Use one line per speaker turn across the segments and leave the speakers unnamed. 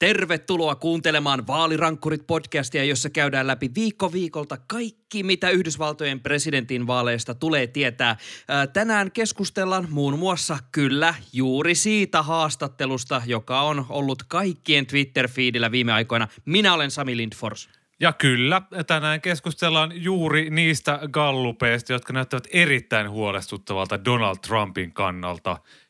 Tervetuloa kuuntelemaan Vaalirankkurit podcastia, jossa käydään läpi viikko viikolta kaikki, mitä Yhdysvaltojen presidentin vaaleista tulee tietää. Tänään keskustellaan muun muassa kyllä juuri siitä haastattelusta, joka on ollut kaikkien Twitter-feedillä viime aikoina. Minä olen Sami Lindfors.
Ja kyllä, tänään keskustellaan juuri niistä gallupeista, jotka näyttävät erittäin huolestuttavalta Donald Trumpin kannalta –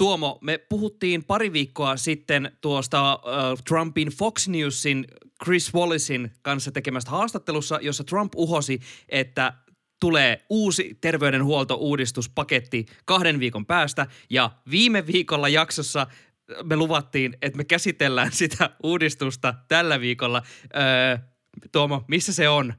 Tuomo, me puhuttiin pari viikkoa sitten tuosta uh, Trumpin Fox Newsin Chris Wallacein kanssa tekemästä haastattelussa, jossa Trump uhosi, että tulee uusi terveydenhuoltouudistuspaketti kahden viikon päästä. Ja viime viikolla jaksossa me luvattiin, että me käsitellään sitä uudistusta tällä viikolla. Öö, Tuomo, missä se on?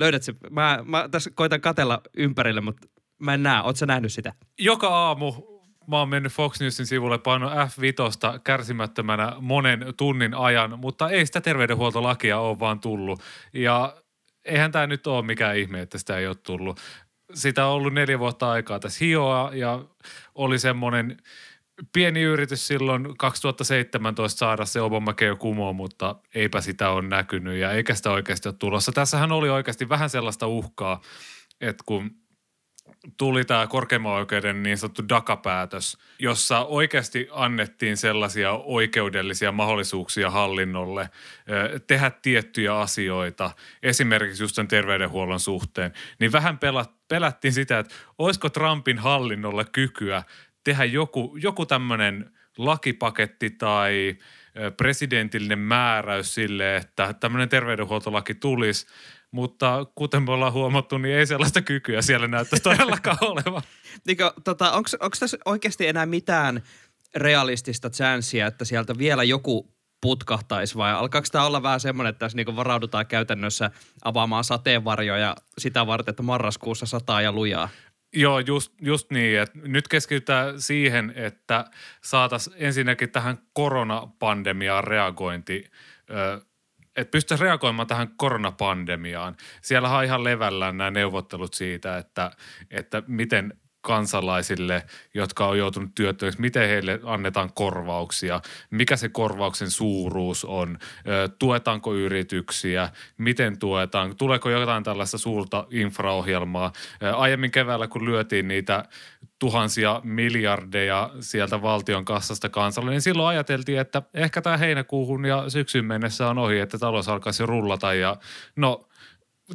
Löydät se? Mä, mä tässä koitan katella ympärille, mutta mä en näe. Ootko nähnyt sitä?
Joka aamu mä oon mennyt Fox Newsin sivulle paino F5 kärsimättömänä monen tunnin ajan, mutta ei sitä terveydenhuoltolakia ole vaan tullut. Ja eihän tämä nyt ole mikään ihme, että sitä ei ole tullut. Sitä on ollut neljä vuotta aikaa tässä hioa ja oli semmoinen pieni yritys silloin 2017 saada se Obamacare kumoon, mutta eipä sitä ole näkynyt ja eikä sitä oikeasti ole tulossa. Tässähän oli oikeasti vähän sellaista uhkaa, että kun – tuli tämä korkeimman oikeuden niin sanottu DACA-päätös, jossa oikeasti annettiin sellaisia oikeudellisia mahdollisuuksia hallinnolle tehdä tiettyjä asioita, esimerkiksi just sen terveydenhuollon suhteen, niin vähän pelättiin sitä, että olisiko Trumpin hallinnolla kykyä tehdä joku, joku tämmöinen lakipaketti tai presidentillinen määräys sille, että tämmöinen terveydenhuoltolaki tulisi – mutta kuten me ollaan huomattu, niin ei sellaista kykyä siellä näyttäisi todellakaan olevan.
Niinkö, tota, onko tässä oikeasti enää mitään realistista chanssia, että sieltä vielä joku putkahtaisi vai alkaako tämä olla vähän semmoinen, että tässä niinku varaudutaan käytännössä avaamaan sateenvarjoja sitä varten, että marraskuussa sataa ja lujaa?
Joo, just, just niin. Että nyt keskitytään siihen, että saataisiin ensinnäkin tähän koronapandemiaan reagointi että pystyisi reagoimaan tähän koronapandemiaan. Siellä on ihan levällään nämä neuvottelut siitä, että, että miten kansalaisille, jotka on joutunut työttömiksi, miten heille annetaan korvauksia, mikä se korvauksen suuruus on, tuetaanko yrityksiä, miten tuetaan, tuleeko jotain tällaista suurta infraohjelmaa. Aiemmin keväällä, kun lyötiin niitä tuhansia miljardeja sieltä valtion kassasta kansalle, niin silloin ajateltiin, että ehkä tämä heinäkuuhun ja syksyn mennessä on ohi, että talous alkaisi rullata ja no –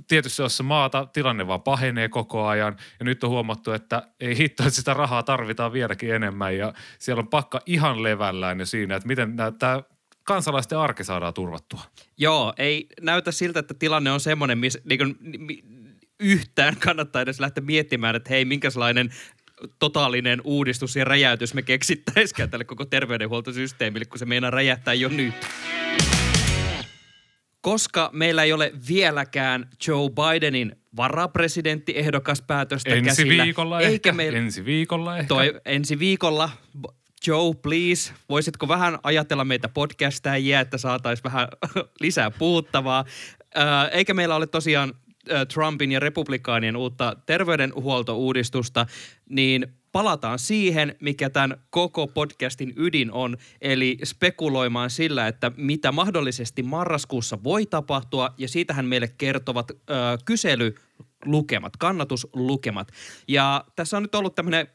tietysti jos maata tilanne vaan pahenee koko ajan. Ja nyt on huomattu, että ei hitto, että sitä rahaa tarvitaan vieläkin enemmän. Ja siellä on pakka ihan levällään jo siinä, että miten tämä kansalaisten arki saadaan turvattua.
Joo, ei näytä siltä, että tilanne on semmoinen, missä niin yhtään kannattaa edes lähteä miettimään, että hei, minkälainen totaalinen uudistus ja räjäytys me keksittäisikään tälle koko terveydenhuoltosysteemille, kun se meinaa räjähtää jo nyt koska meillä ei ole vieläkään Joe Bidenin varapresidenttiehdokkaspäätöstä
ensi
käsillä.
Viikolla eikä ehkä. Meillä, ensi viikolla ehkä.
Toi, ensi viikolla. Joe, please, voisitko vähän ajatella meitä podcastajia, että saataisiin vähän lisää puhuttavaa. eikä meillä ole tosiaan Trumpin ja republikaanien uutta terveydenhuoltouudistusta, niin palataan siihen, mikä tämän koko podcastin ydin on, eli spekuloimaan sillä, että mitä mahdollisesti marraskuussa voi tapahtua, ja siitähän meille kertovat ö, kyselylukemat, kannatuslukemat. Ja tässä on nyt ollut tämmöinen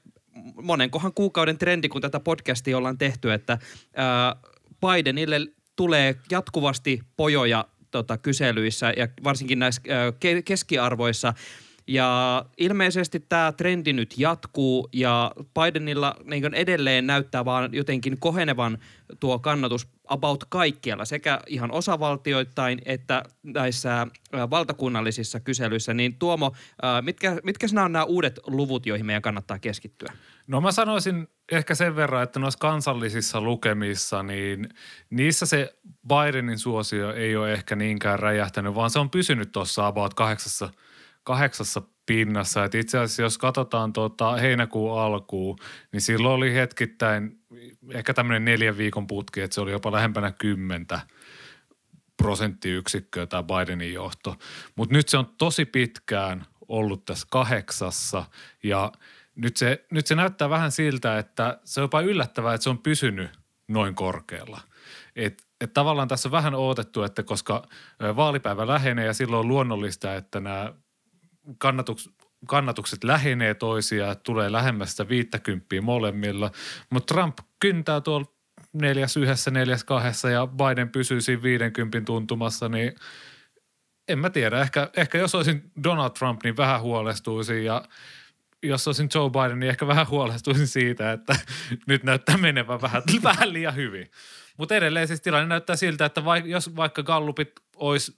monenkohan kuukauden trendi, kun tätä podcastia ollaan tehty, että ö, Bidenille tulee jatkuvasti pojoja tota, kyselyissä ja varsinkin näissä ö, keskiarvoissa – ja ilmeisesti tämä trendi nyt jatkuu ja Bidenilla niin edelleen näyttää vaan jotenkin kohenevan tuo kannatus about kaikkialla, sekä ihan osavaltioittain että näissä valtakunnallisissa kyselyissä. Niin Tuomo, mitkä, mitkä nämä on nämä uudet luvut, joihin meidän kannattaa keskittyä?
No mä sanoisin ehkä sen verran, että noissa kansallisissa lukemissa, niin niissä se Bidenin suosio ei ole ehkä niinkään räjähtänyt, vaan se on pysynyt tuossa about kahdeksassa, kahdeksassa pinnassa. Et itse asiassa jos katsotaan tuota heinäkuun alkuun, niin silloin oli hetkittäin ehkä tämmöinen neljän viikon putki, että se oli jopa lähempänä kymmentä prosenttiyksikköä tämä Bidenin johto. Mutta nyt se on tosi pitkään ollut tässä kahdeksassa ja nyt se, nyt se näyttää vähän siltä, että se on jopa yllättävää, että se on pysynyt noin korkealla. Et, et tavallaan tässä on vähän odotettu, että koska vaalipäivä lähenee ja silloin on luonnollista, että nämä kannatuks, kannatukset lähenee toisiaan, tulee lähemmästä 50 molemmilla, mutta Trump kyntää tuolla neljäs yhdessä, neljäs kahdessa ja Biden pysyy siinä 50 tuntumassa, niin en mä tiedä. Ehkä, ehkä jos olisin Donald Trump, niin vähän huolestuisin ja jos olisin Joe Biden, niin ehkä vähän huolestuisin siitä, että nyt näyttää menevän vähän, vähän liian hyvin. Mutta edelleen siis tilanne näyttää siltä, että vaik, jos vaikka Gallupit olisi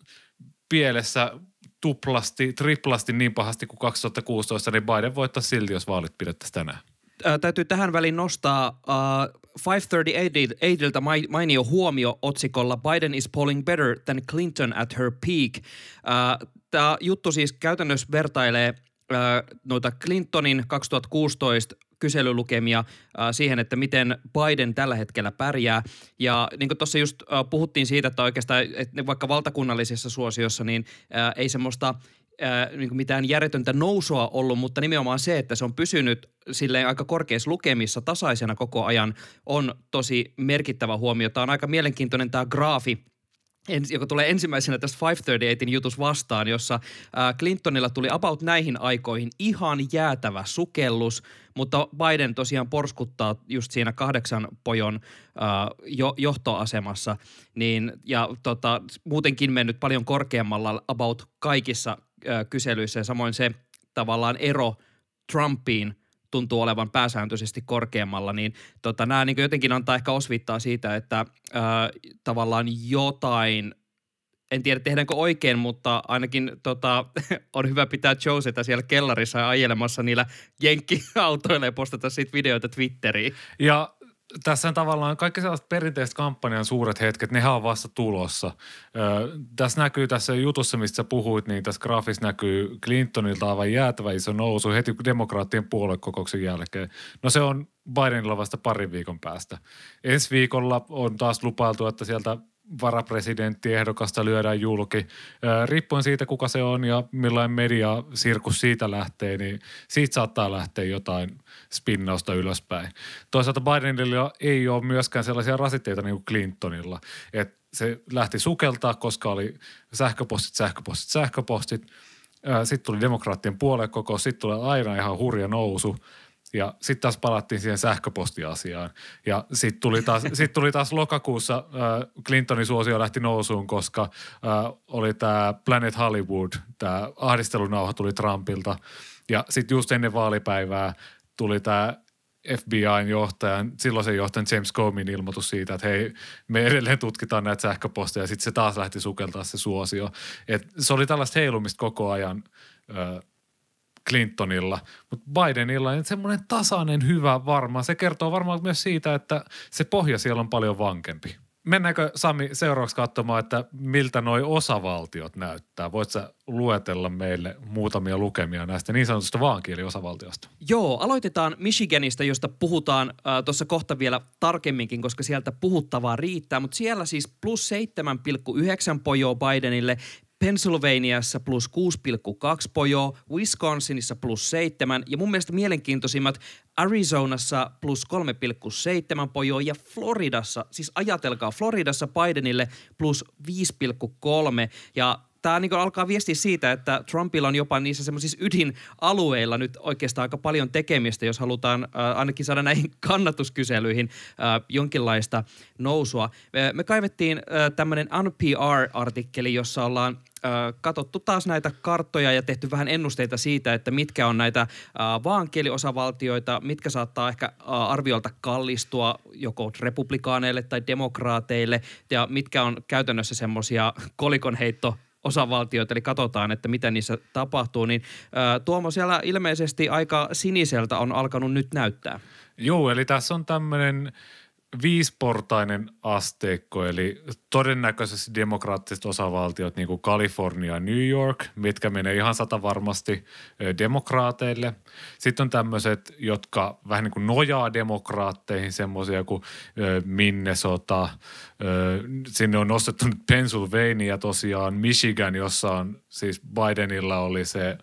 pielessä tuplasti, triplasti niin pahasti kuin 2016, niin Biden voittaa silti, jos vaalit pidettäisiin tänään.
Ää, täytyy tähän väliin nostaa uh, 538ilta mainio huomio otsikolla Biden is polling better than Clinton at her peak. Uh, Tämä juttu siis käytännössä vertailee uh, noita Clintonin 2016 kyselylukemia äh, siihen, että miten Biden tällä hetkellä pärjää. Ja niin kuin tuossa just äh, puhuttiin siitä, että oikeastaan että vaikka valtakunnallisessa suosiossa, niin äh, ei semmoista niin mitään järjetöntä nousua ollut, mutta nimenomaan se, että se on pysynyt silleen aika korkeissa lukemissa tasaisena koko ajan, on tosi merkittävä huomio. Tämä on aika mielenkiintoinen tämä graafi, joka tulee ensimmäisenä tästä 538 jutus vastaan, jossa Clintonilla tuli about näihin aikoihin ihan jäätävä sukellus, mutta Biden tosiaan porskuttaa just siinä kahdeksan pojon jo, johtoasemassa, niin, ja tota, muutenkin mennyt paljon korkeammalla about kaikissa kyselyissä, ja samoin se tavallaan ero Trumpiin – tuntuu olevan pääsääntöisesti korkeammalla, niin tota, nämä niin jotenkin antaa ehkä osvittaa siitä, että ää, tavallaan jotain en tiedä tehdäänkö oikein, mutta ainakin tota, on hyvä pitää Joseta siellä kellarissa ajelemassa niillä jenkkiautoilla ja postata siitä videoita Twitteriin.
Ja tässä tavallaan kaikki sellaiset perinteiset kampanjan suuret hetket, nehän on vasta tulossa. Ö, tässä näkyy tässä jutussa, mistä sä puhuit, niin tässä graafissa näkyy Clintonilta aivan jäätävä iso nousu heti demokraattien puoluekokouksen jälkeen. No se on Bidenilla vasta parin viikon päästä. Ensi viikolla on taas lupailtu, että sieltä varapresidenttiehdokasta lyödään julki. Riippuen siitä, kuka se on ja millainen media sirkus siitä lähtee, niin siitä saattaa lähteä jotain spinnausta ylöspäin. Toisaalta Bidenilla ei ole myöskään sellaisia rasitteita niin kuin Clintonilla, että se lähti sukeltaa, koska oli sähköpostit, sähköpostit, sähköpostit. Sitten tuli demokraattien puoluekokous, sitten tuli aina ihan hurja nousu – ja sitten taas palattiin siihen sähköpostiasiaan. Ja sitten tuli, taas, sit tuli taas lokakuussa äh, Clintonin suosio lähti nousuun, koska äh, oli tämä Planet Hollywood, tämä ahdistelunauha tuli Trumpilta. Ja sitten just ennen vaalipäivää tuli tämä FBIn johtajan, silloisen johtajan James Comeyn ilmoitus siitä, että hei, me edelleen tutkitaan näitä sähköposteja. Sitten se taas lähti sukeltaa se suosio. Et se oli tällaista heilumista koko ajan äh, Clintonilla, mutta Bidenilla on semmoinen tasainen, hyvä, varma. Se kertoo varmaan myös siitä, että se pohja siellä on paljon vankempi. Mennäänkö Sami seuraavaksi katsomaan, että miltä noi osavaltiot näyttää? Voit sä luetella meille muutamia lukemia näistä niin sanotusta vaankieliosavaltiosta?
Joo, aloitetaan Michiganista, josta puhutaan äh, tuossa kohta vielä tarkemminkin, koska sieltä puhuttavaa riittää. Mutta siellä siis plus 7,9 pojoa Bidenille, Pennsylvaniassa plus 6,2 pojoa, Wisconsinissa plus 7 ja mun mielestä mielenkiintoisimmat Arizonassa plus 3,7 pojoa ja Floridassa, siis ajatelkaa Floridassa Bidenille plus 5,3 ja tämä niin alkaa viestiä siitä, että Trumpilla on jopa niissä semmoisissa ydinalueilla nyt oikeastaan aika paljon tekemistä, jos halutaan äh, ainakin saada näihin kannatuskyselyihin äh, jonkinlaista nousua. Me, me kaivettiin äh, tämmöinen NPR-artikkeli, jossa ollaan katsottu taas näitä karttoja ja tehty vähän ennusteita siitä, että mitkä on näitä vaankieliosavaltioita, mitkä saattaa ehkä arviolta kallistua joko republikaaneille tai demokraateille ja mitkä on käytännössä semmoisia kolikonheitto osavaltioita, eli katsotaan, että mitä niissä tapahtuu, niin Tuomo siellä ilmeisesti aika siniseltä on alkanut nyt näyttää.
Joo, eli tässä on tämmöinen viisportainen asteikko, eli todennäköisesti demokraattiset osavaltiot niin kuin Kalifornia ja New York, mitkä menee ihan sata varmasti demokraateille. Sitten on tämmöiset, jotka vähän niin kuin nojaa demokraatteihin, semmoisia kuin Minnesota. Sinne on nostettu nyt Pennsylvania tosiaan, Michigan, jossa on siis Bidenilla oli se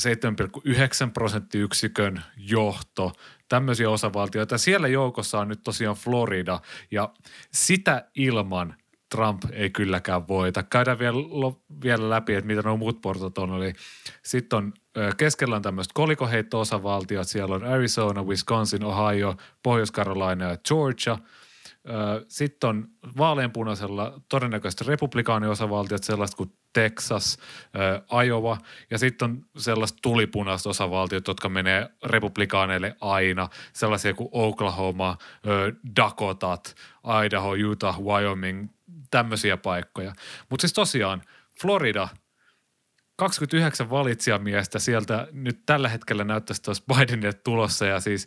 7,9 prosenttiyksikön johto – tämmöisiä osavaltioita. Siellä joukossa on nyt tosiaan Florida ja sitä ilman Trump ei kylläkään voita. Käydään vielä, vielä läpi, että mitä nuo muut portat on. Eli sitten on keskellä on tämmöiset kolikoheitto-osavaltiot. Siellä on Arizona, Wisconsin, Ohio, Pohjois-Carolina ja Georgia – sitten on vaaleanpunaisella todennäköisesti republikaaniosavaltiot, sellaiset kuin Texas, Iowa ja sitten on sellaiset tulipunaiset osavaltiot, jotka menee republikaaneille aina, sellaisia kuin Oklahoma, Dakotat, Idaho, Utah, Wyoming, tämmöisiä paikkoja. Mutta siis tosiaan Florida – 29 valitsijamiestä sieltä nyt tällä hetkellä näyttäisi tuossa Bidenille tulossa ja siis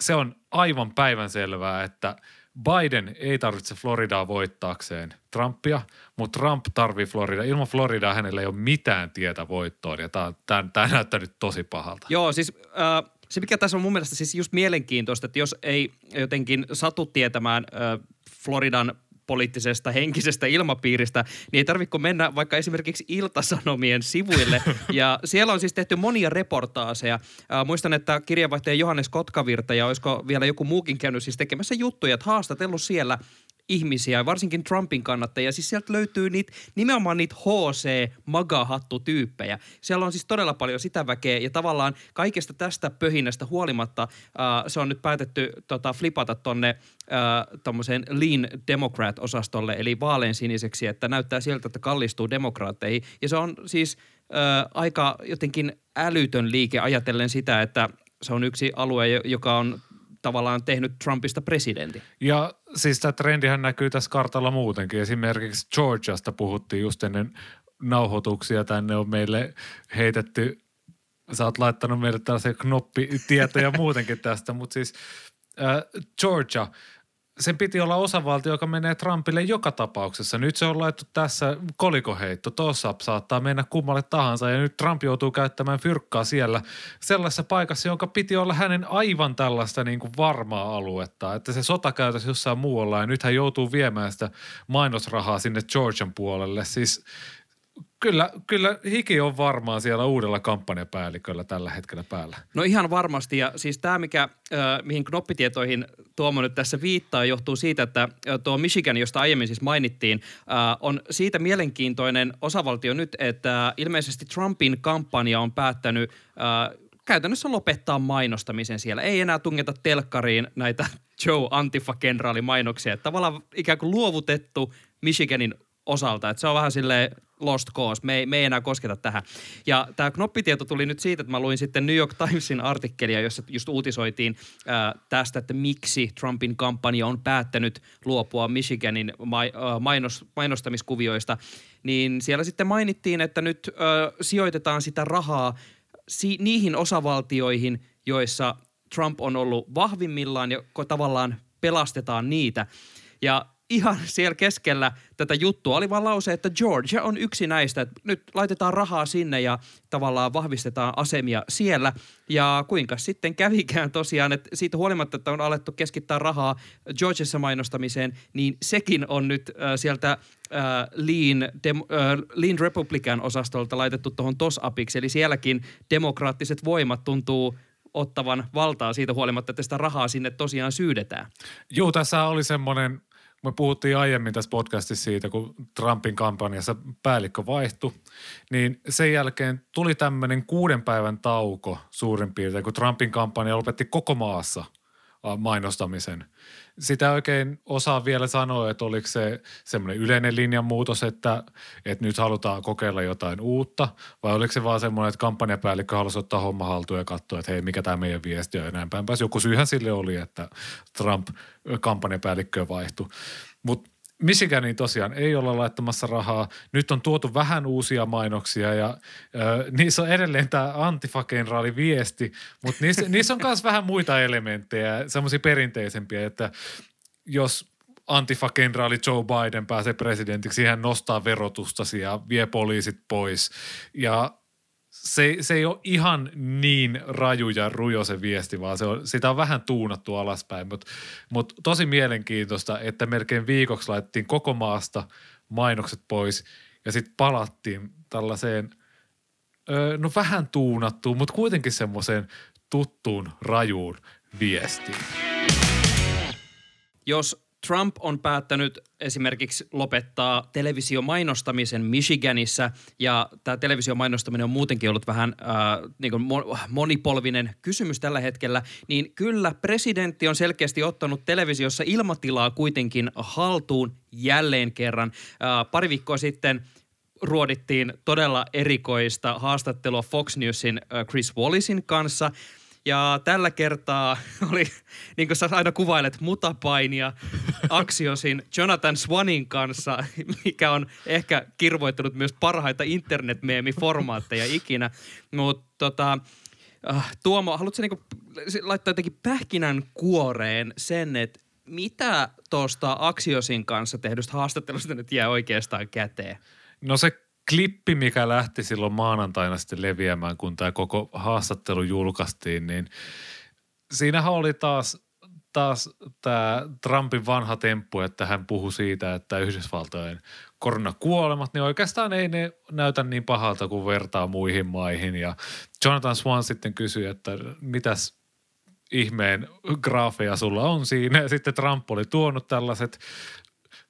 se on aivan päivänselvää, että – Biden ei tarvitse Floridaa voittaakseen Trumpia, mutta Trump tarvii Floridaa. Ilman Floridaa hänellä ei ole mitään tietä voittoon ja tämä näyttää nyt tosi pahalta.
Joo, siis äh, se mikä tässä on mun mielestä siis just mielenkiintoista, että jos ei jotenkin satu tietämään äh, Floridan poliittisesta henkisestä ilmapiiristä, niin ei tarvitse mennä vaikka esimerkiksi Iltasanomien sivuille. Ja siellä on siis tehty monia reportaaseja. Äh, muistan, että kirjeenvaihtaja Johannes Kotkavirta ja olisiko vielä joku muukin käynyt siis tekemässä juttuja, että haastatellut siellä ihmisiä, varsinkin Trumpin kannattajia. Siis sieltä löytyy niitä, nimenomaan niitä HC magahattu-tyyppejä. Siellä on siis todella paljon sitä väkeä ja tavallaan kaikesta tästä pöhinästä huolimatta äh, se on nyt päätetty tota, flipata tonne äh, Lean Democrat-osastolle, eli vaalean siniseksi, että näyttää sieltä, että kallistuu demokraatteihin. Ja se on siis äh, aika jotenkin älytön liike ajatellen sitä, että se on yksi alue, joka on tavallaan tehnyt Trumpista presidentin.
Ja siis tämä trendihän näkyy tässä kartalla muutenkin. Esimerkiksi Georgiasta puhuttiin just ennen nauhoituksia. Tänne on meille heitetty, sä oot laittanut meille tällaisia knoppitietoja muutenkin tästä, mutta siis äh, Georgia – sen piti olla osavaltio, joka menee Trumpille joka tapauksessa. Nyt se on laittu tässä kolikoheitto. Tuossa saattaa mennä kummalle tahansa ja nyt Trump joutuu käyttämään fyrkkaa siellä sellaisessa paikassa, jonka piti olla hänen aivan tällaista niin kuin varmaa aluetta. Että se sota käytäisi jossain muualla ja nyt hän joutuu viemään sitä mainosrahaa sinne Georgian puolelle. Siis Kyllä, kyllä hiki on varmaan siellä uudella kampanjapäälliköllä tällä hetkellä päällä.
No ihan varmasti ja siis tämä, mikä, äh, mihin knoppitietoihin Tuomo nyt tässä viittaa, johtuu siitä, että tuo Michigan, josta aiemmin siis mainittiin, äh, on siitä mielenkiintoinen osavaltio nyt, että ilmeisesti Trumpin kampanja on päättänyt äh, käytännössä lopettaa mainostamisen siellä. Ei enää tungeta telkkariin näitä Joe Antifa-kenraali mainoksia. Tavallaan ikään kuin luovutettu Michiganin osalta. Että se on vähän silleen lost cause, me ei, me ei enää kosketa tähän. Ja tämä knoppitieto tuli nyt siitä, että mä luin sitten New York Timesin artikkelia, jossa just uutisoitiin ää, tästä, että miksi Trumpin kampanja on päättänyt luopua Michiganin mai, ää, mainos, mainostamiskuvioista. Niin siellä sitten mainittiin, että nyt ää, sijoitetaan sitä rahaa si- niihin osavaltioihin, joissa Trump on ollut vahvimmillaan ja tavallaan pelastetaan niitä. Ja ihan siellä keskellä tätä juttua oli vaan lause, että Georgia on yksi näistä. Että nyt laitetaan rahaa sinne ja tavallaan vahvistetaan asemia siellä. Ja kuinka sitten kävikään tosiaan, että siitä huolimatta, että on alettu keskittää rahaa Georgiassa mainostamiseen, niin sekin on nyt äh, sieltä äh, Lean, dem, äh, Lean Republican osastolta laitettu tuohon TOS-apiksi. Eli sielläkin demokraattiset voimat tuntuu ottavan valtaa siitä huolimatta, että sitä rahaa sinne tosiaan syydetään.
Joo, tässä oli semmoinen me puhuttiin aiemmin tässä podcastissa siitä, kun Trumpin kampanjassa päällikkö vaihtui, niin sen jälkeen tuli tämmöinen kuuden päivän tauko suurin piirtein, kun Trumpin kampanja lopetti koko maassa mainostamisen – sitä oikein osaa vielä sanoa, että oliko se semmoinen yleinen linjanmuutos, että, että nyt halutaan kokeilla jotain uutta, vai oliko se vaan semmoinen, että kampanjapäällikkö halusi ottaa homma haltuun ja katsoa, että hei, mikä tämä meidän viesti on näin päin. Joku syyhän sille oli, että Trump kampanjapäällikkö vaihtui. Mutta Michiganiin tosiaan ei olla laittamassa rahaa. Nyt on tuotu vähän uusia mainoksia ja ö, niissä on edelleen tämä antifakenraali viesti, mutta niissä, niissä on myös vähän muita elementtejä, semmoisia perinteisempiä, että jos antifakenraali Joe Biden pääsee presidentiksi, hän nostaa verotusta ja vie poliisit pois. Ja se, se ei ole ihan niin raju ja rujo se viesti, vaan se on, sitä on vähän tuunattu alaspäin, mutta mut tosi mielenkiintoista, että melkein viikoksi laitettiin koko maasta mainokset pois ja sitten palattiin tällaiseen, öö, no vähän tuunattuun, mutta kuitenkin semmoiseen tuttuun rajuun viestiin.
Jos Trump on päättänyt esimerkiksi lopettaa televisiomainostamisen Michiganissa, ja tämä televisiomainostaminen on muutenkin ollut vähän äh, niin kuin monipolvinen kysymys tällä hetkellä, niin kyllä presidentti on selkeästi ottanut televisiossa ilmatilaa kuitenkin haltuun jälleen kerran. Äh, pari viikkoa sitten ruodittiin todella erikoista haastattelua Fox Newsin äh, Chris Wallisin kanssa – ja tällä kertaa oli, niin kuin sä aina kuvailet, mutapainia Axiosin Jonathan Swanin kanssa, mikä on ehkä kirvoittanut myös parhaita internetmeemiformaatteja ikinä. Mutta tota, äh, Tuomo, haluatko niinku laittaa jotenkin pähkinän kuoreen sen, että mitä tuosta Axiosin kanssa tehdystä haastattelusta nyt jää oikeastaan käteen?
No se klippi, mikä lähti silloin maanantaina sitten leviämään, kun tämä koko haastattelu julkaistiin, niin siinähän oli taas, taas tämä Trumpin vanha temppu, että hän puhui siitä, että Yhdysvaltojen koronakuolemat, niin oikeastaan ei ne näytä niin pahalta kuin vertaa muihin maihin. Ja Jonathan Swan sitten kysyi, että mitäs ihmeen graafeja sulla on siinä. Ja sitten Trump oli tuonut tällaiset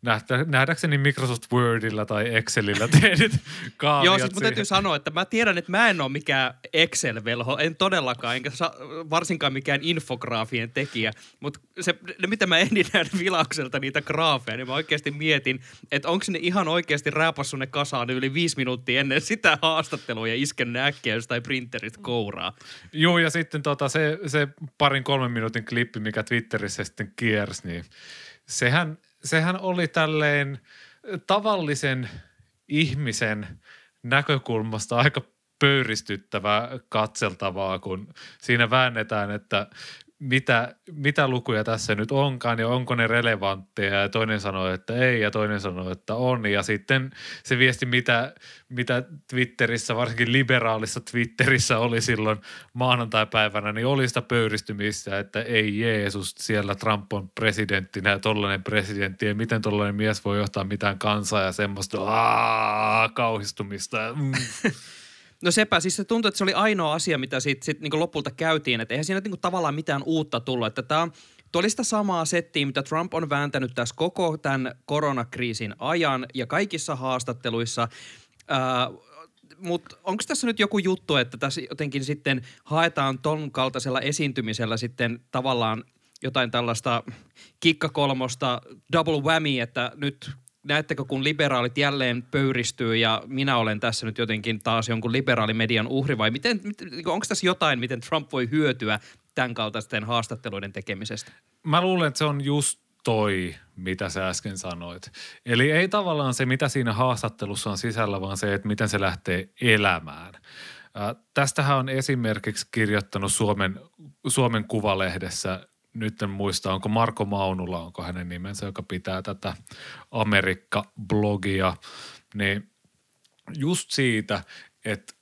nähdä, nähdäkseni Microsoft Wordilla tai Excelillä tehdyt kaaviot
Joo, siis mun täytyy sanoa, että mä tiedän, että mä en ole mikään Excel-velho, en todellakaan, enkä sa- varsinkaan mikään infograafien tekijä, mutta se, ne, mitä mä ehdin nähdä vilaukselta niitä graafeja, niin mä oikeasti mietin, että onko ne ihan oikeasti rääpassu ne kasaan yli viisi minuuttia ennen sitä haastattelua ja isken ne äkkiä jostain printeristä kouraa.
Joo, ja sitten tota, se, se parin kolmen minuutin klippi, mikä Twitterissä sitten kiersi, niin sehän – sehän oli tälleen tavallisen ihmisen näkökulmasta aika pöyristyttävää katseltavaa, kun siinä väännetään, että mitä, mitä lukuja tässä nyt onkaan ja onko ne relevantteja ja toinen sanoo, että ei ja toinen sanoo, että on ja sitten se viesti, mitä, mitä Twitterissä, varsinkin liberaalissa Twitterissä oli silloin maanantai-päivänä, niin oli sitä pöyristymistä, että ei Jeesus, siellä Trump on presidenttinä ja tollainen presidentti ja miten tollainen mies voi johtaa mitään kansaa ja semmoista aah, kauhistumista. Mm.
No sepä, siis se tuntuu, että se oli ainoa asia, mitä sitten sit, niin lopulta käytiin. Että eihän siinä niin tavallaan mitään uutta tullut. Että tämä on oli sitä samaa settiä, mitä Trump on vääntänyt tässä koko tämän koronakriisin ajan ja kaikissa haastatteluissa. Mutta onko tässä nyt joku juttu, että tässä jotenkin sitten haetaan ton kaltaisella esiintymisellä sitten tavallaan jotain tällaista kikkakolmosta double whammy, että nyt näettekö, kun liberaalit jälleen pöyristyy ja minä olen tässä nyt jotenkin taas jonkun liberaalimedian uhri vai miten, onko tässä jotain, miten Trump voi hyötyä tämän kaltaisten haastatteluiden tekemisestä?
Mä luulen, että se on just toi, mitä sä äsken sanoit. Eli ei tavallaan se, mitä siinä haastattelussa on sisällä, vaan se, että miten se lähtee elämään. Äh, tästähän on esimerkiksi kirjoittanut Suomen, Suomen Kuvalehdessä nyt en muista, onko Marko Maunula, onko hänen nimensä, joka pitää tätä Amerikka-blogia, niin just siitä, että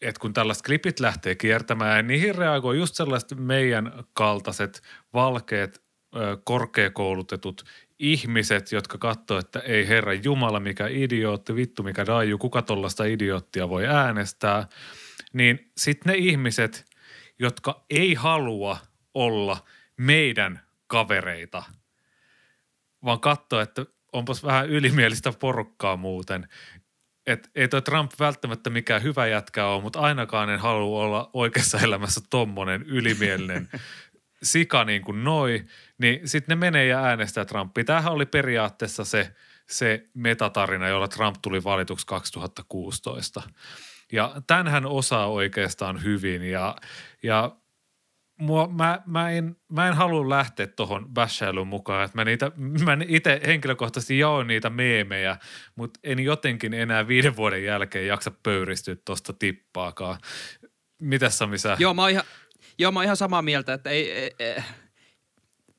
et kun tällaiset klipit lähtee kiertämään, ja niihin reagoi just sellaiset meidän kaltaiset valkeat, korkeakoulutetut ihmiset, jotka katsoo, että ei herra Jumala, mikä idiootti, vittu mikä daiju, kuka tollasta idioottia voi äänestää, niin sitten ne ihmiset, jotka ei halua olla – meidän kavereita, vaan katsoa, että onpas vähän ylimielistä porukkaa muuten. Et ei toi Trump välttämättä mikään hyvä jätkä ole, mutta ainakaan en halua olla oikeassa elämässä tommonen ylimielinen sika niin kuin noi, niin sitten ne menee ja äänestää Trumpia. Tämähän oli periaatteessa se, se metatarina, jolla Trump tuli valituksi 2016. Ja tämänhän osaa oikeastaan hyvin ja, ja mua, mä, mä, en, mä en halua lähteä tuohon bashailuun mukaan. Että mä, niitä, mä itse henkilökohtaisesti jaoin niitä meemejä, mutta en jotenkin enää viiden vuoden jälkeen jaksa pöyristyä tuosta tippaakaan. Mitäs Sami sä?
Joo, mä oon ihan, joo, mä oon ihan samaa mieltä, että ei, ei, ei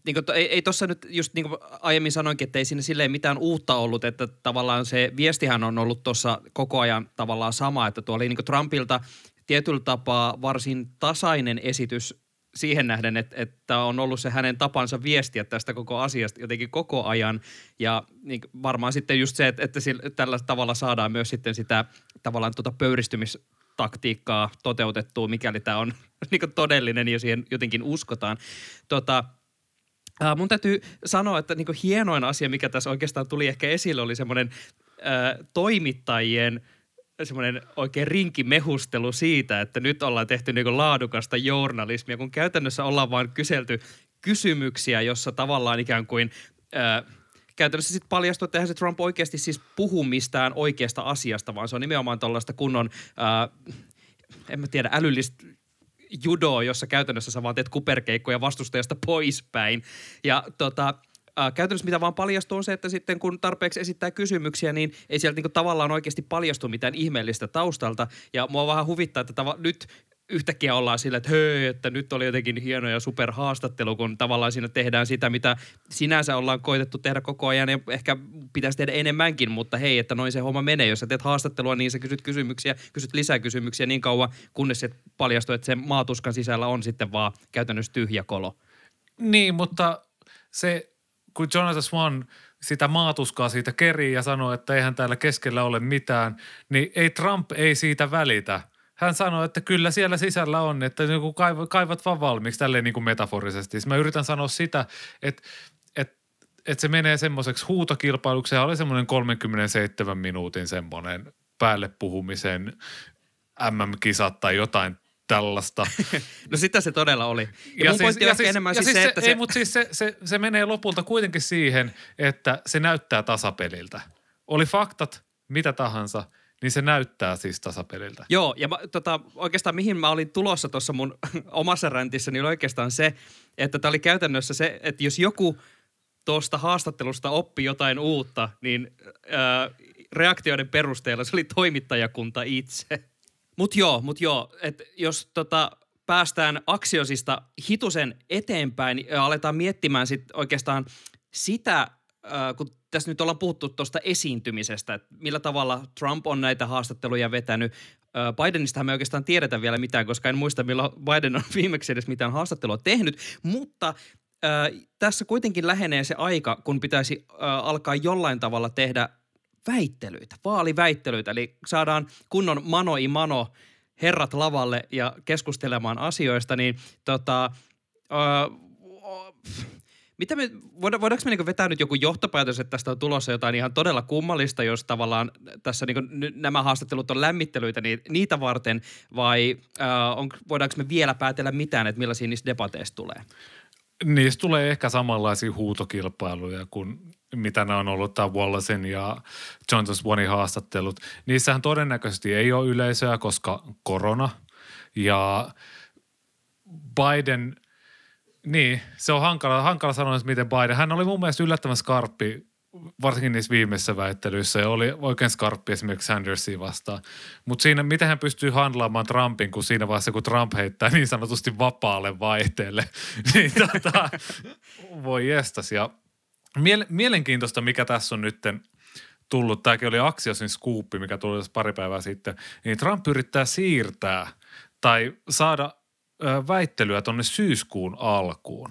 niin kuin, ei, ei tuossa nyt just niin kuin aiemmin sanoinkin, että ei siinä silleen mitään uutta ollut, että tavallaan se viestihän on ollut tuossa koko ajan tavallaan sama, että tuo oli niin kuin Trumpilta tietyllä tapaa varsin tasainen esitys siihen nähden, että, että on ollut se hänen tapansa viestiä tästä koko asiasta jotenkin koko ajan. Ja niin varmaan sitten just se, että, että sillä, tällä tavalla saadaan myös sitten sitä tavallaan tuota pöyristymistaktiikkaa toteutettua, mikäli tämä on niin todellinen ja siihen jotenkin uskotaan. Tota, Äh, mun täytyy sanoa, että niin hienoin asia, mikä tässä oikeastaan tuli ehkä esille, oli semmoinen toimittajien semmoinen oikein rinkimehustelu siitä, että nyt ollaan tehty niin laadukasta journalismia, kun käytännössä ollaan vain kyselty kysymyksiä, jossa tavallaan ikään kuin äh, käytännössä sitten paljastuu, että eihän se Trump oikeasti siis puhu mistään oikeasta asiasta, vaan se on nimenomaan tuollaista kunnon, äh, en mä tiedä, älyllistä judo, jossa käytännössä sä vaan teet kuperkeikkoja vastustajasta poispäin. Ja tota, Äh, käytännössä mitä vaan paljastuu on se, että sitten kun tarpeeksi esittää kysymyksiä, niin ei sieltä niinku tavallaan oikeasti paljastu mitään ihmeellistä taustalta. Ja mua vähän huvittaa, että tava- nyt yhtäkkiä ollaan sillä, että höö, että nyt oli jotenkin hieno ja superhaastattelu, kun tavallaan siinä tehdään sitä, mitä sinänsä ollaan koitettu tehdä koko ajan ja ehkä pitäisi tehdä enemmänkin, mutta hei, että noin se homma menee. Jos sä teet haastattelua, niin sä kysyt kysymyksiä, kysyt lisää kysymyksiä niin kauan, kunnes se paljastuu, että se maatuskan sisällä on sitten vaan käytännössä tyhjä kolo.
Niin, mutta se, kun Jonathan Swan sitä maatuskaa siitä kerii ja sanoo, että eihän täällä keskellä ole mitään, niin ei Trump ei siitä välitä – hän sanoi, että kyllä siellä sisällä on, että niin kaivat, kaivat vaan valmiiksi tälleen niin kuin metaforisesti. Mä yritän sanoa sitä, että, että, että se menee semmoiseksi huutokilpailuksi. Se oli semmoinen 37 minuutin semmoinen päälle puhumisen MM-kisat tai jotain tällaista.
no sitä se todella oli.
Ja, ja, siis, ja, siis, enemmän ja siis, siis se, että se... Ei, mutta siis se, se, se menee lopulta kuitenkin siihen, että se näyttää tasapeliltä. Oli faktat mitä tahansa – niin se näyttää siis tasapeliltä.
Joo, ja mä, tota, oikeastaan mihin mä olin tulossa tuossa mun omassa räntissä, niin oli oikeastaan se, että tämä oli käytännössä se, että jos joku tuosta haastattelusta oppi jotain uutta, niin ää, reaktioiden perusteella se oli toimittajakunta itse. Mut joo, mut joo, että jos tota, päästään aksiosista hitusen eteenpäin ja aletaan miettimään sit oikeastaan sitä, kun tässä nyt ollaan puhuttu tuosta esiintymisestä, että millä tavalla Trump on näitä haastatteluja vetänyt. Bidenista me oikeastaan tiedetä vielä mitään, koska en muista, milloin Biden on viimeksi edes mitään haastattelua tehnyt, mutta äh, tässä kuitenkin lähenee se aika, kun pitäisi alkaa jollain tavalla tehdä väittelyitä, vaaliväittelyitä, eli saadaan kunnon mano i mano herrat lavalle ja keskustelemaan asioista, niin tota, äh, mitä me, voidaanko me niinku vetää nyt joku johtopäätös, että tästä on tulossa jotain ihan todella kummallista, jos tavallaan tässä niinku nämä haastattelut on lämmittelyitä niin, niitä varten, vai äh, on, voidaanko me vielä päätellä mitään, että millaisia niistä debateista tulee?
Niistä tulee ehkä samanlaisia huutokilpailuja kuin mitä nämä on ollut tämä Wallacen ja Johnson Swanin haastattelut. Niissähän todennäköisesti ei ole yleisöä, koska korona ja Biden – niin, se on hankala, hankala sanoa, miten Biden. Hän oli mun mielestä yllättävän skarppi, varsinkin niissä viimeisissä väittelyissä, ja oli oikein skarppi esimerkiksi Sandersia vastaan. Mutta siinä, miten hän pystyy handlaamaan Trumpin, kun siinä vaiheessa, kun Trump heittää niin sanotusti vapaalle vaihteelle, niin tota, voi jestas. Ja miele- mielenkiintoista, mikä tässä on nytten tullut, tämäkin oli Axiosin skuuppi, mikä tuli tässä pari päivää sitten, niin Trump yrittää siirtää tai saada väittelyä tuonne syyskuun alkuun.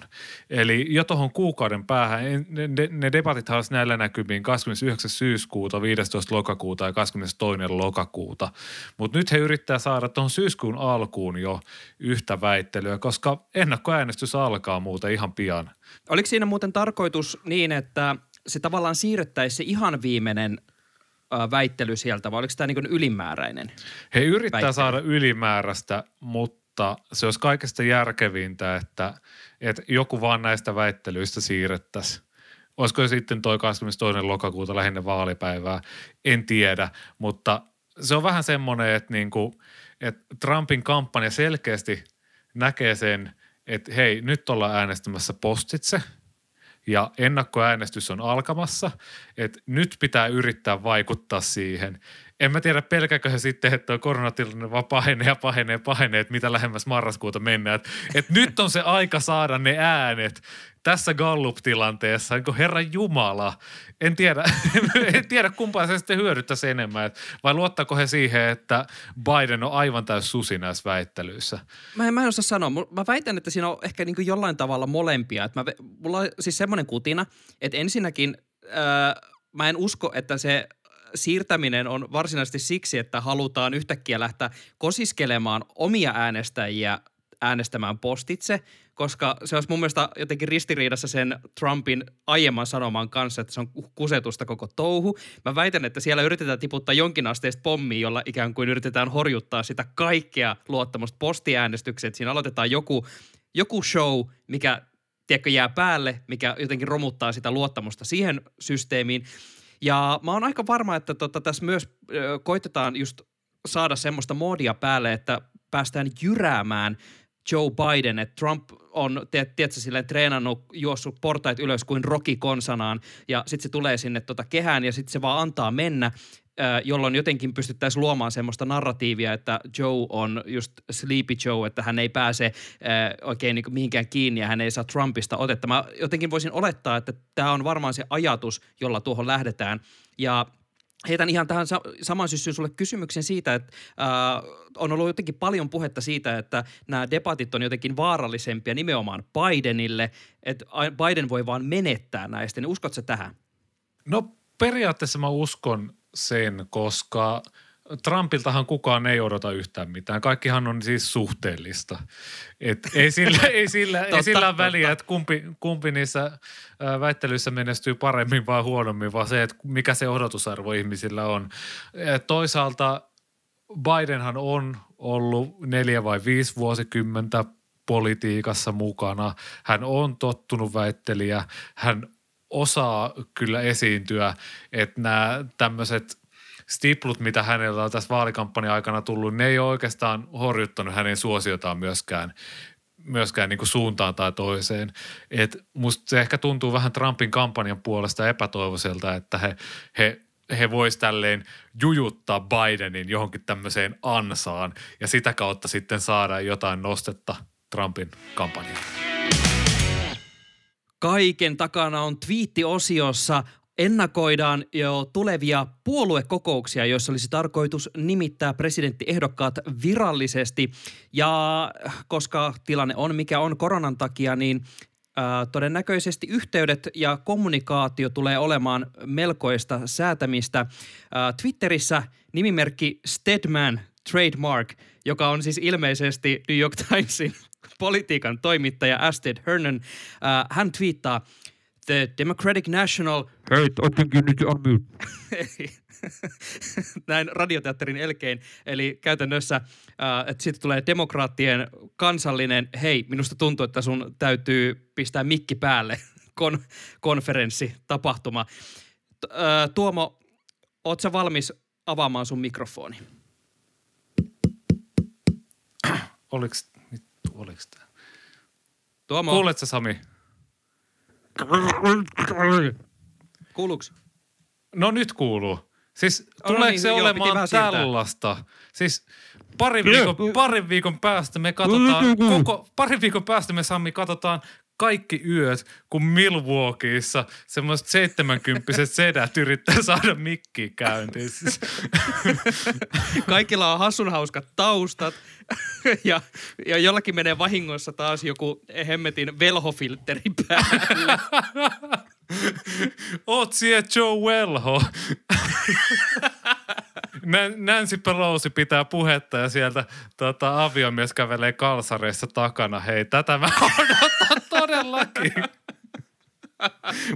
Eli jo tuohon kuukauden päähän, ne, ne, ne debatit olisi näillä näkymiin 29. syyskuuta, 15. lokakuuta ja 22. lokakuuta. Mutta nyt he yrittää saada tuohon syyskuun alkuun jo yhtä väittelyä, koska ennakkoäänestys alkaa muuten ihan pian.
Oliko siinä muuten tarkoitus niin, että se tavallaan siirrettäisiin se ihan viimeinen väittely sieltä, vai oliko tämä niin ylimääräinen?
He yrittää
väittely.
saada ylimääräistä, mutta se olisi kaikesta järkevintä, että, että joku vaan näistä väittelyistä siirrettäisiin. Olisiko sitten toi 22. lokakuuta lähinnä vaalipäivää, en tiedä, mutta se on vähän semmoinen, että, niinku, että Trumpin kampanja selkeästi näkee sen, että hei, nyt ollaan äänestämässä postitse ja ennakkoäänestys on alkamassa, että nyt pitää yrittää vaikuttaa siihen. En mä tiedä, pelkääkö he sitten, että tuo koronatilanne vaan pahenee ja pahenee ja pahenee, että mitä lähemmäs marraskuuta mennään. Että et nyt on se aika saada ne äänet tässä Gallup-tilanteessa, niin kuin Herran Jumala. En tiedä, en tiedä kumpaa se sitten hyödyttäisi enemmän. Et vai luottaako he siihen, että Biden on aivan täys susi näissä väittelyissä?
Mä en, mä en osaa sanoa. Mä väitän, että siinä on ehkä niin jollain tavalla molempia. Että mulla on siis semmoinen kutina, että ensinnäkin ää, mä en usko, että se siirtäminen on varsinaisesti siksi, että halutaan yhtäkkiä lähteä kosiskelemaan omia äänestäjiä äänestämään postitse, koska se olisi mun mielestä jotenkin ristiriidassa sen Trumpin aiemman sanoman kanssa, että se on kusetusta koko touhu. Mä väitän, että siellä yritetään tiputtaa jonkinasteista pommia, jolla ikään kuin yritetään horjuttaa sitä kaikkea luottamusta postiäänestykseen. Että siinä aloitetaan joku, joku show, mikä tiedätkö, jää päälle, mikä jotenkin romuttaa sitä luottamusta siihen systeemiin. Ja mä oon aika varma, että tota, tässä myös ö, koitetaan just saada semmoista moodia päälle, että päästään jyräämään Joe Biden, että Trump on, tiedät- tiedätkö, silleen treenannut, juossut portait ylös kuin Rocky konsanaan, ja sitten se tulee sinne tota kehään, ja sitten se vaan antaa mennä, jolloin jotenkin pystyttäisiin luomaan semmoista narratiivia, että Joe on just Sleepy Joe, että hän ei pääse ö, oikein niin mihinkään kiinni ja hän ei saa Trumpista otetta. Mä jotenkin voisin olettaa, että tämä on varmaan se ajatus, jolla tuohon lähdetään. Ja heitän ihan tähän sa- samaan syssyyn sulle kysymyksen siitä, että äh, on ollut jotenkin paljon puhetta siitä, että nämä debatit on jotenkin vaarallisempia nimenomaan Bidenille, että Biden voi vaan menettää näistä. Niin uskotko tähän?
No periaatteessa mä uskon sen, koska Trumpiltahan kukaan ei odota yhtään mitään. Kaikkihan on siis suhteellista. Et ei sillä, ei sillä, ei
Totta,
sillä ole väliä, että kumpi, kumpi niissä väittelyissä menestyy paremmin vai huonommin, vaan se, että mikä se odotusarvo ihmisillä on. Ja toisaalta Bidenhan on ollut neljä vai viisi vuosikymmentä politiikassa mukana. Hän on tottunut väittelijä. Hän osaa kyllä esiintyä, että nämä tämmöiset stiplut, mitä hänellä on tässä vaalikampanjan aikana tullut, ne ei ole oikeastaan horjuttanut hänen suosiotaan myöskään myöskään niin kuin suuntaan tai toiseen. Et musta se ehkä tuntuu vähän Trumpin kampanjan puolesta epätoivoiselta, että he, he, he vois tälleen jujuttaa Bidenin johonkin tämmöiseen ansaan ja sitä kautta sitten saada jotain nostetta Trumpin kampanjaan.
Kaiken takana on twiittiosiossa ennakoidaan jo tulevia puoluekokouksia, joissa olisi tarkoitus nimittää presidenttiehdokkaat virallisesti. Ja koska tilanne on mikä on koronan takia, niin todennäköisesti yhteydet ja kommunikaatio tulee olemaan melkoista säätämistä. Ää, Twitterissä nimimerkki Stedman Trademark, joka on siis ilmeisesti New York Timesin politiikan toimittaja Asted Hernan, ää, hän twiittaa The Democratic National
Hei, otinkin nyt on
näin radioteatterin elkein. Eli käytännössä, äh, että sitten tulee demokraattien kansallinen, hei, minusta tuntuu, että sun täytyy pistää mikki päälle, kon, konferenssi, tapahtuma. T- äh, Tuomo, oot sä valmis avaamaan sun mikrofoni?
Oliks, vittu, oliks tää?
Tuomo,
Kuuletko Sami?
kuuluuks?
No nyt kuuluu. Siis
no
tuleeko
niin,
se
joo,
olemaan tällaista? Siis parin viikon, parin viikon päästä me katsotaan, koko, parin viikon päästä me Sami katsotaan kaikki yöt, kun Milwaukeeissa semmoiset 70 sedät yrittää saada mikkiä käyntiin. Siis,
Kaikilla on hassun hauskat taustat ja, ja jollakin menee vahingossa taas joku hemmetin velhofiltteri päälle.
Oot siellä Joe Welho. Nän- Nancy Pelosi pitää puhetta ja sieltä tota, aviomies kävelee kalsareissa takana. Hei, tätä mä odotan todellakin.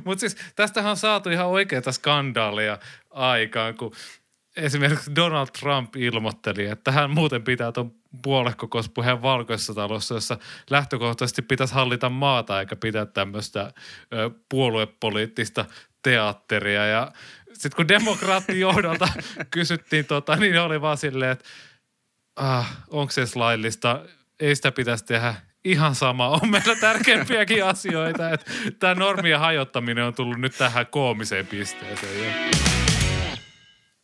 Mutta siis tästähän on saatu ihan oikeita skandaaleja aikaan, kun esimerkiksi Donald Trump ilmoitteli, että hän muuten pitää tuon puolekkokouspuheen valkoisessa talossa, jossa lähtökohtaisesti pitäisi hallita maata eikä pitää tämmöistä ö, puoluepoliittista teatteria. Ja sitten kun demokraattijohdolta kysyttiin, tota, niin oli vaan silleen, että ah, onko se laillista, ei sitä pitäisi tehdä ihan sama. On meillä tärkeämpiäkin asioita. Tämä normien hajottaminen on tullut nyt tähän koomiseen pisteeseen. Jo.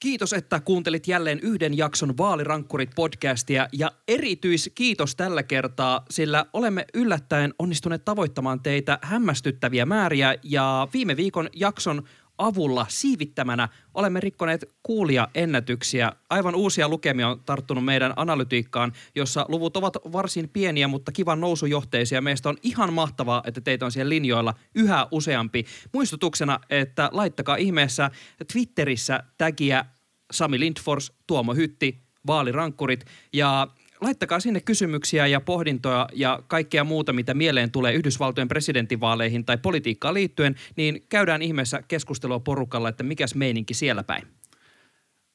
Kiitos, että kuuntelit jälleen yhden jakson Vaalirankkurit-podcastia ja erityiskiitos tällä kertaa, sillä olemme yllättäen onnistuneet tavoittamaan teitä hämmästyttäviä määriä ja viime viikon jakson avulla siivittämänä olemme rikkoneet kuulia-ennätyksiä. Aivan uusia lukemia on tarttunut meidän analytiikkaan, jossa luvut ovat varsin pieniä, mutta kivan nousujohteisia. Meistä on ihan mahtavaa, että teitä on siellä linjoilla yhä useampi. Muistutuksena, että laittakaa ihmeessä Twitterissä tagia Sami Lindfors, Tuomo Hytti, vaalirankkurit ja laittakaa sinne kysymyksiä ja pohdintoja ja kaikkea muuta, mitä mieleen tulee Yhdysvaltojen presidentinvaaleihin tai politiikkaan liittyen, niin käydään ihmeessä keskustelua porukalla, että mikäs meininki siellä päin.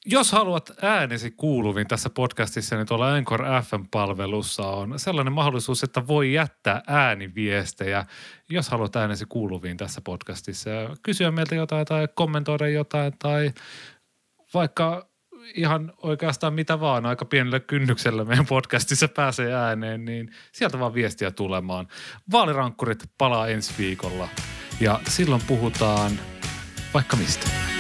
Jos haluat äänesi kuuluviin tässä podcastissa, niin tuolla Anchor FM-palvelussa on sellainen mahdollisuus, että voi jättää ääniviestejä, jos haluat äänesi kuuluviin tässä podcastissa. Kysyä meiltä jotain tai kommentoida jotain tai vaikka ihan oikeastaan mitä vaan aika pienellä kynnyksellä meidän podcastissa pääsee ääneen, niin sieltä vaan viestiä tulemaan. Vaalirankkurit palaa ensi viikolla ja silloin puhutaan vaikka mistä.